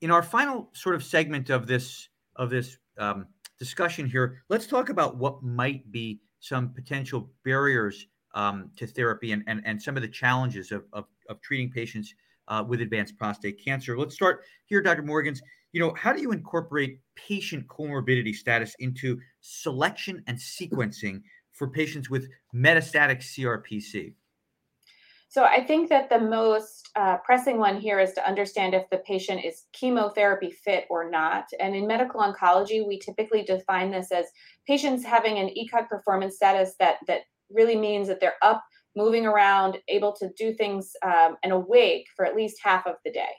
in our final sort of segment of this of this um, discussion here, let's talk about what might be some potential barriers um, to therapy and, and, and some of the challenges of, of, of treating patients uh, with advanced prostate cancer. Let's start here, Dr. Morgans. You know, how do you incorporate patient comorbidity status into selection and sequencing for patients with metastatic CRPC? So I think that the most uh, pressing one here is to understand if the patient is chemotherapy fit or not. And in medical oncology, we typically define this as patients having an ECOG performance status that that really means that they're up, moving around, able to do things, um, and awake for at least half of the day.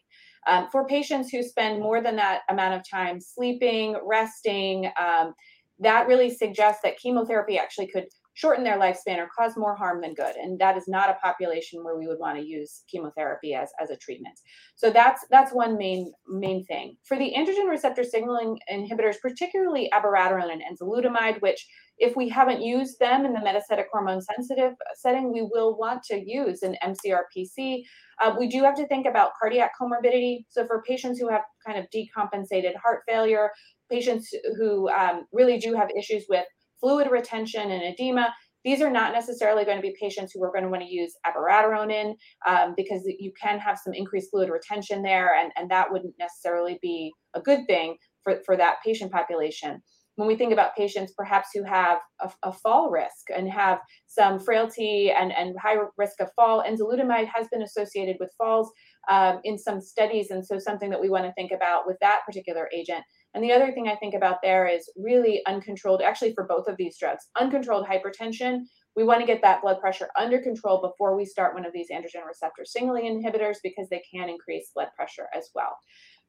Um, for patients who spend more than that amount of time sleeping, resting, um, that really suggests that chemotherapy actually could shorten their lifespan or cause more harm than good. And that is not a population where we would want to use chemotherapy as, as a treatment. So that's that's one main main thing. For the androgen receptor signaling inhibitors particularly abiraterone and enzalutamide which if we haven't used them in the metastatic hormone sensitive setting we will want to use an mcrpc uh, we do have to think about cardiac comorbidity. So for patients who have kind of decompensated heart failure patients who um, really do have issues with fluid retention and edema. These are not necessarily going to be patients who are going to want to use abiraterone in um, because you can have some increased fluid retention there, and, and that wouldn't necessarily be a good thing for, for that patient population. When we think about patients perhaps who have a, a fall risk and have some frailty and, and high risk of fall, enzalutamide has been associated with falls um, in some studies, and so something that we want to think about with that particular agent and the other thing I think about there is really uncontrolled, actually, for both of these drugs, uncontrolled hypertension. We want to get that blood pressure under control before we start one of these androgen receptor signaling inhibitors because they can increase blood pressure as well.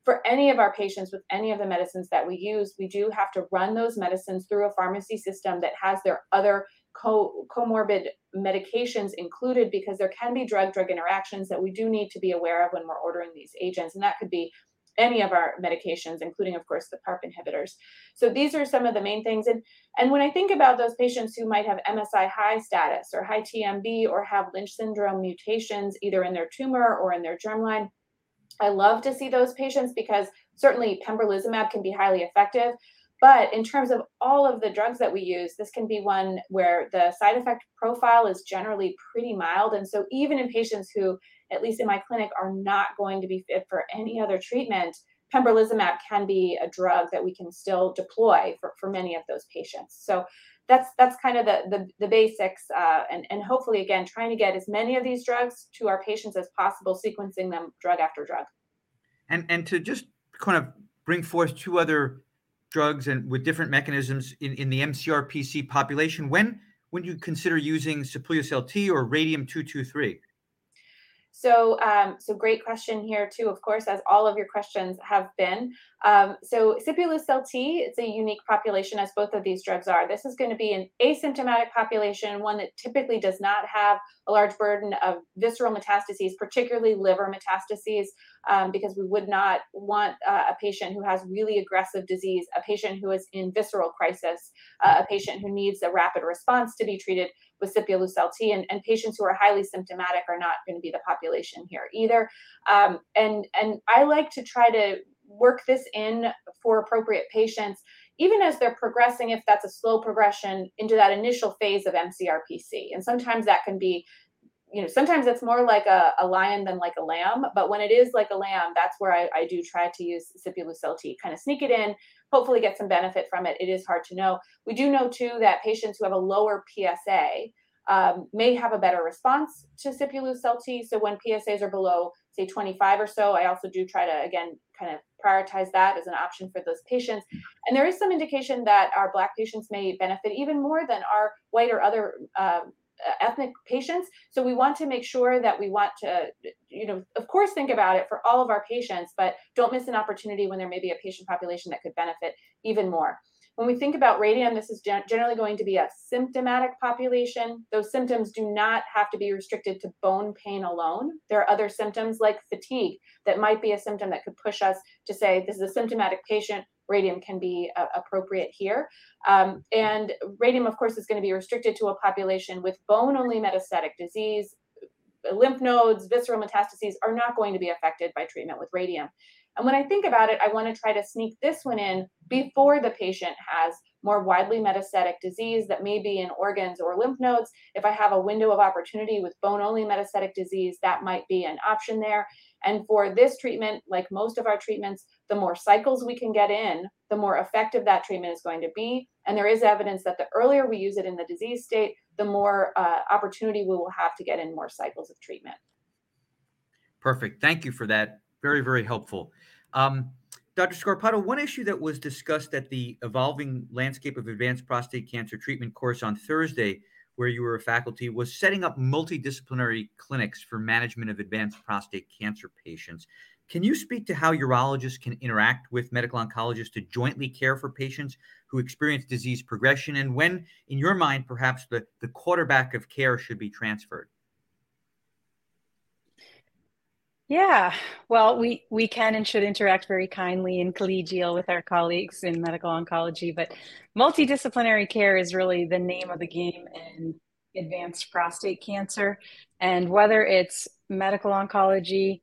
For any of our patients with any of the medicines that we use, we do have to run those medicines through a pharmacy system that has their other co- comorbid medications included because there can be drug drug interactions that we do need to be aware of when we're ordering these agents. And that could be any of our medications, including, of course, the PARP inhibitors. So these are some of the main things. And, and when I think about those patients who might have MSI high status or high TMB or have Lynch syndrome mutations, either in their tumor or in their germline, I love to see those patients because certainly pembrolizumab can be highly effective. But in terms of all of the drugs that we use, this can be one where the side effect profile is generally pretty mild. And so, even in patients who at least in my clinic, are not going to be fit for any other treatment, pembrolizumab can be a drug that we can still deploy for, for many of those patients. So that's that's kind of the the, the basics, uh, and and hopefully again trying to get as many of these drugs to our patients as possible, sequencing them drug after drug. And and to just kind of bring forth two other drugs and with different mechanisms in, in the MCRPC population, when when you consider using Sipuleucel T or radium two two three? So, um, so great question here too, of course, as all of your questions have been. Um, so Sipuleucel T, it's a unique population as both of these drugs are. This is going to be an asymptomatic population, one that typically does not have a large burden of visceral metastases, particularly liver metastases, um, because we would not want uh, a patient who has really aggressive disease, a patient who is in visceral crisis, uh, a patient who needs a rapid response to be treated with Sipuleucel T, and, and patients who are highly symptomatic are not going to be the population here either. Um, and and I like to try to work this in for appropriate patients even as they're progressing, if that's a slow progression into that initial phase of MCRPC. And sometimes that can be, you know, sometimes it's more like a, a lion than like a lamb. But when it is like a lamb, that's where I, I do try to use Sipuleucel T, kind of sneak it in, hopefully get some benefit from it. It is hard to know. We do know too that patients who have a lower PSA um, may have a better response to Sipuleucel T. So when PSAs are below, say 25 or so, I also do try to again kind of prioritize that as an option for those patients. And there is some indication that our Black patients may benefit even more than our white or other um, ethnic patients. So we want to make sure that we want to, you know, of course, think about it for all of our patients, but don't miss an opportunity when there may be a patient population that could benefit even more. When we think about radium, this is generally going to be a symptomatic population. Those symptoms do not have to be restricted to bone pain alone. There are other symptoms like fatigue that might be a symptom that could push us to say this is a symptomatic patient. Radium can be uh, appropriate here. Um, and radium, of course, is going to be restricted to a population with bone only metastatic disease. Lymph nodes, visceral metastases are not going to be affected by treatment with radium. And when I think about it, I want to try to sneak this one in before the patient has more widely metastatic disease that may be in organs or lymph nodes. If I have a window of opportunity with bone only metastatic disease, that might be an option there. And for this treatment, like most of our treatments, the more cycles we can get in, the more effective that treatment is going to be. And there is evidence that the earlier we use it in the disease state, the more uh, opportunity we will have to get in more cycles of treatment. Perfect. Thank you for that. Very, very helpful. Um, Dr. Scarpato, one issue that was discussed at the Evolving Landscape of Advanced Prostate Cancer Treatment course on Thursday, where you were a faculty, was setting up multidisciplinary clinics for management of advanced prostate cancer patients. Can you speak to how urologists can interact with medical oncologists to jointly care for patients who experience disease progression and when, in your mind, perhaps the, the quarterback of care should be transferred? Yeah, well, we we can and should interact very kindly and collegial with our colleagues in medical oncology, but multidisciplinary care is really the name of the game in advanced prostate cancer. And whether it's medical oncology,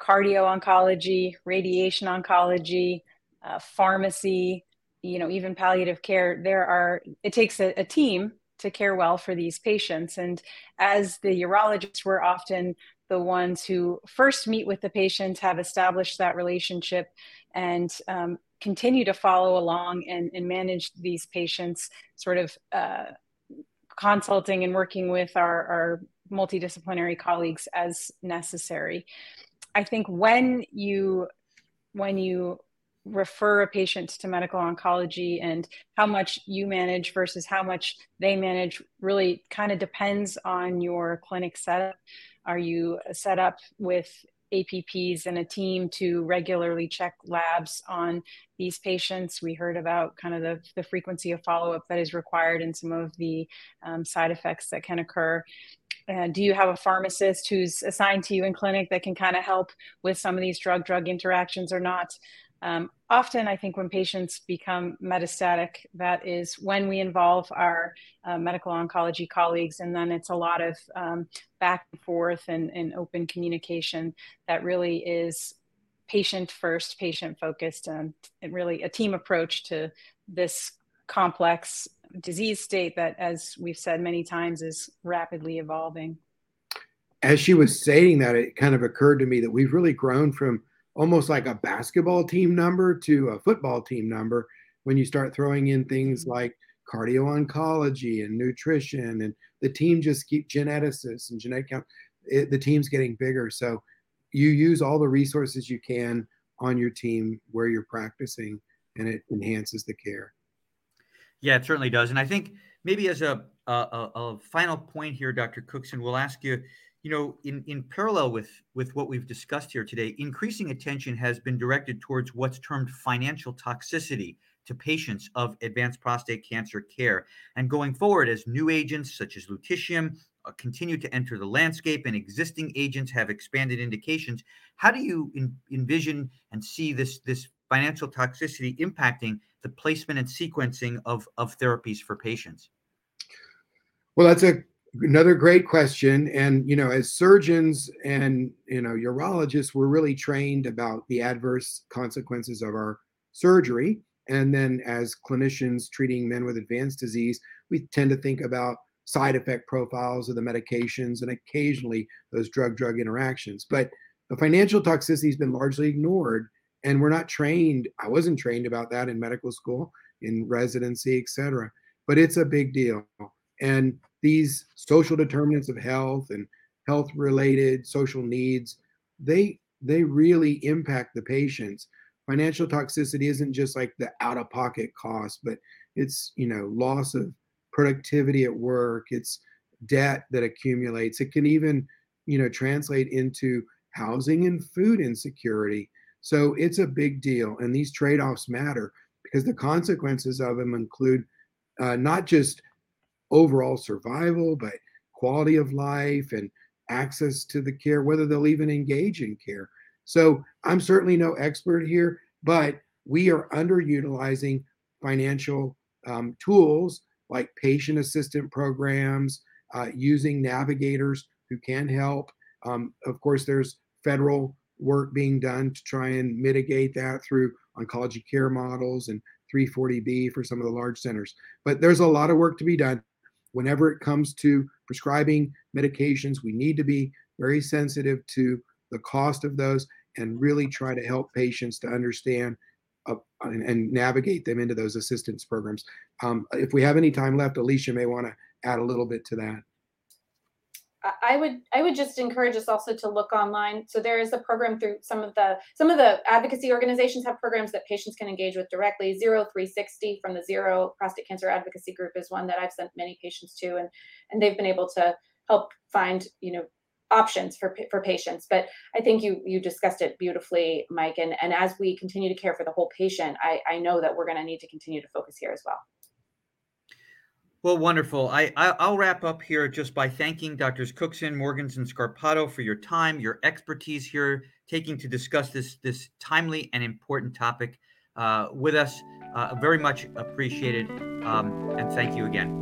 cardio oncology, radiation oncology, uh, pharmacy, you know, even palliative care, there are, it takes a, a team to care well for these patients. And as the urologists, we're often the ones who first meet with the patients, have established that relationship, and um, continue to follow along and, and, manage these patients, sort of uh, consulting and working with our, our multidisciplinary colleagues as necessary. I think when you when you refer a patient to medical oncology and how much you manage versus how much they manage really kind of depends on your clinic setup. Are you set up with APPs and a team to regularly check labs on these patients. We heard about kind of the, the frequency of follow up that is required and some of the um, side effects that can occur. Uh, do you have a pharmacist who's assigned to you in clinic that can kind of help with some of these drug drug interactions or not? Um, often, I think when patients become metastatic, that is when we involve our uh, medical oncology colleagues, and then it's a lot of um, back and forth and, and open communication that really is patient first, patient focused, and really a team approach to this complex disease state that, as we've said many times, is rapidly evolving. As she was saying that, it kind of occurred to me that we've really grown from almost like a basketball team number to a football team number when you start throwing in things mm-hmm. like cardio oncology and nutrition and the team just keep geneticists and genetic count it, the team's getting bigger. So you use all the resources you can on your team where you're practicing and it enhances the care. Yeah it certainly does. And i think maybe as a, a, a final point here dr cookson we'll ask you you know, in, in parallel with, with what we've discussed here today, increasing attention has been directed towards what's termed financial toxicity to patients of advanced prostate cancer care. And going forward, as new agents such as lutetium uh, continue to enter the landscape and existing agents have expanded indications, how do you in, envision and see this, this financial toxicity impacting the placement and sequencing of, of therapies for patients? Well, that's a another great question. And you know as surgeons and you know urologists we're really trained about the adverse consequences of our surgery. And then as clinicians treating men with advanced disease we tend to think about side effect profiles of the medications and occasionally those drug drug interactions. But the financial toxicity has been largely ignored and we're not trained i wasn't trained about that in medical school in residency etc but it's a big deal. And these social determinants of health and health related social needs they they really impact the patients. Financial toxicity isn't just like the out of pocket cost but it's you know loss of productivity at work it's debt that accumulates. It can even you know translate into housing and food insecurity. So it's a big deal and these trade-offs matter because the consequences of them include uh, not just overall survival, but quality of life and access to the care, whether they'll even engage in care. So I'm certainly no expert here, but we are underutilizing financial um, tools like patient assistant programs, uh, using navigators who can help. Um, of course, there's federal work being done to try and mitigate that through oncology care models and 340B for some of the large centers. But there's a lot of work to be done. Whenever it comes to prescribing medications, we need to be very sensitive to the cost of those and really try to help patients to understand uh, and, and, navigate them into those assistance programs. Um, if we have any time left, Alicia may want to add a little bit to that. I would I would just encourage us also to look online. So there is a program through some of the some of the advocacy organizations have programs that patients can engage with directly. Zero 360 from the Zero Prostate Cancer Advocacy Group is one that I've sent many patients to, and and they've been able to help find you know options for for patients. But I think you you discussed it beautifully, Mike. And and as we continue to care for the whole patient, I I know that we're going to need to continue to focus here as well. Well, wonderful. I, I will wrap up here just by thanking Doctors Cookson, Morgans, and Scarpato for your time, your expertise here, taking to discuss this this timely and important topic uh, with us. Uh, very much appreciated, um, and thank you again.